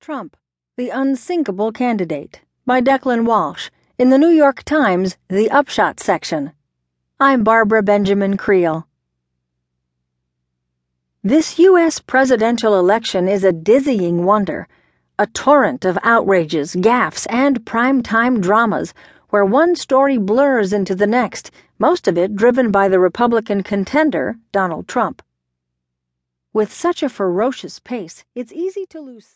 Trump, the Unsinkable Candidate by Declan Walsh in the New York Times, The Upshot section. I'm Barbara Benjamin Creel. This U.S. presidential election is a dizzying wonder, a torrent of outrages, gaffes, and primetime dramas where one story blurs into the next, most of it driven by the Republican contender, Donald Trump. With such a ferocious pace, it's easy to lose